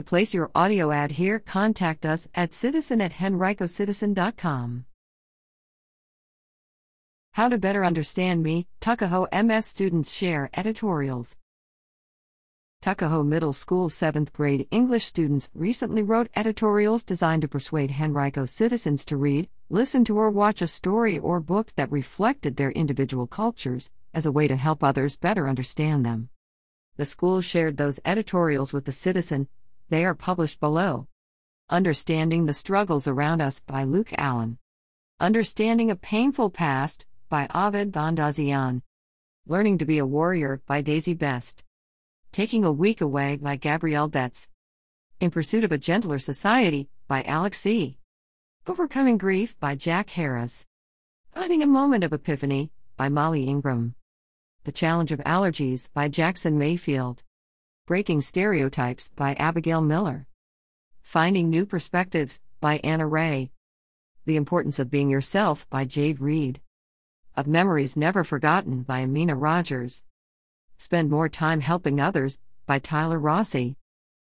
To place your audio ad here, contact us at citizen at henricocitizen.com. How to better understand me, Tuckahoe MS students share editorials. Tuckahoe Middle School 7th grade English students recently wrote editorials designed to persuade Henrico citizens to read, listen to, or watch a story or book that reflected their individual cultures, as a way to help others better understand them. The school shared those editorials with the citizen. They are published below. Understanding the Struggles Around Us by Luke Allen. Understanding a Painful Past by Ovid Vandazian. Learning to be a Warrior by Daisy Best. Taking a Week Away by Gabrielle Betts. In Pursuit of a Gentler Society by Alex C. Overcoming Grief by Jack Harris. Finding a Moment of Epiphany by Molly Ingram. The Challenge of Allergies by Jackson Mayfield. Breaking Stereotypes by Abigail Miller. Finding New Perspectives by Anna Ray. The Importance of Being Yourself by Jade Reed. Of Memories Never Forgotten by Amina Rogers. Spend More Time Helping Others by Tyler Rossi.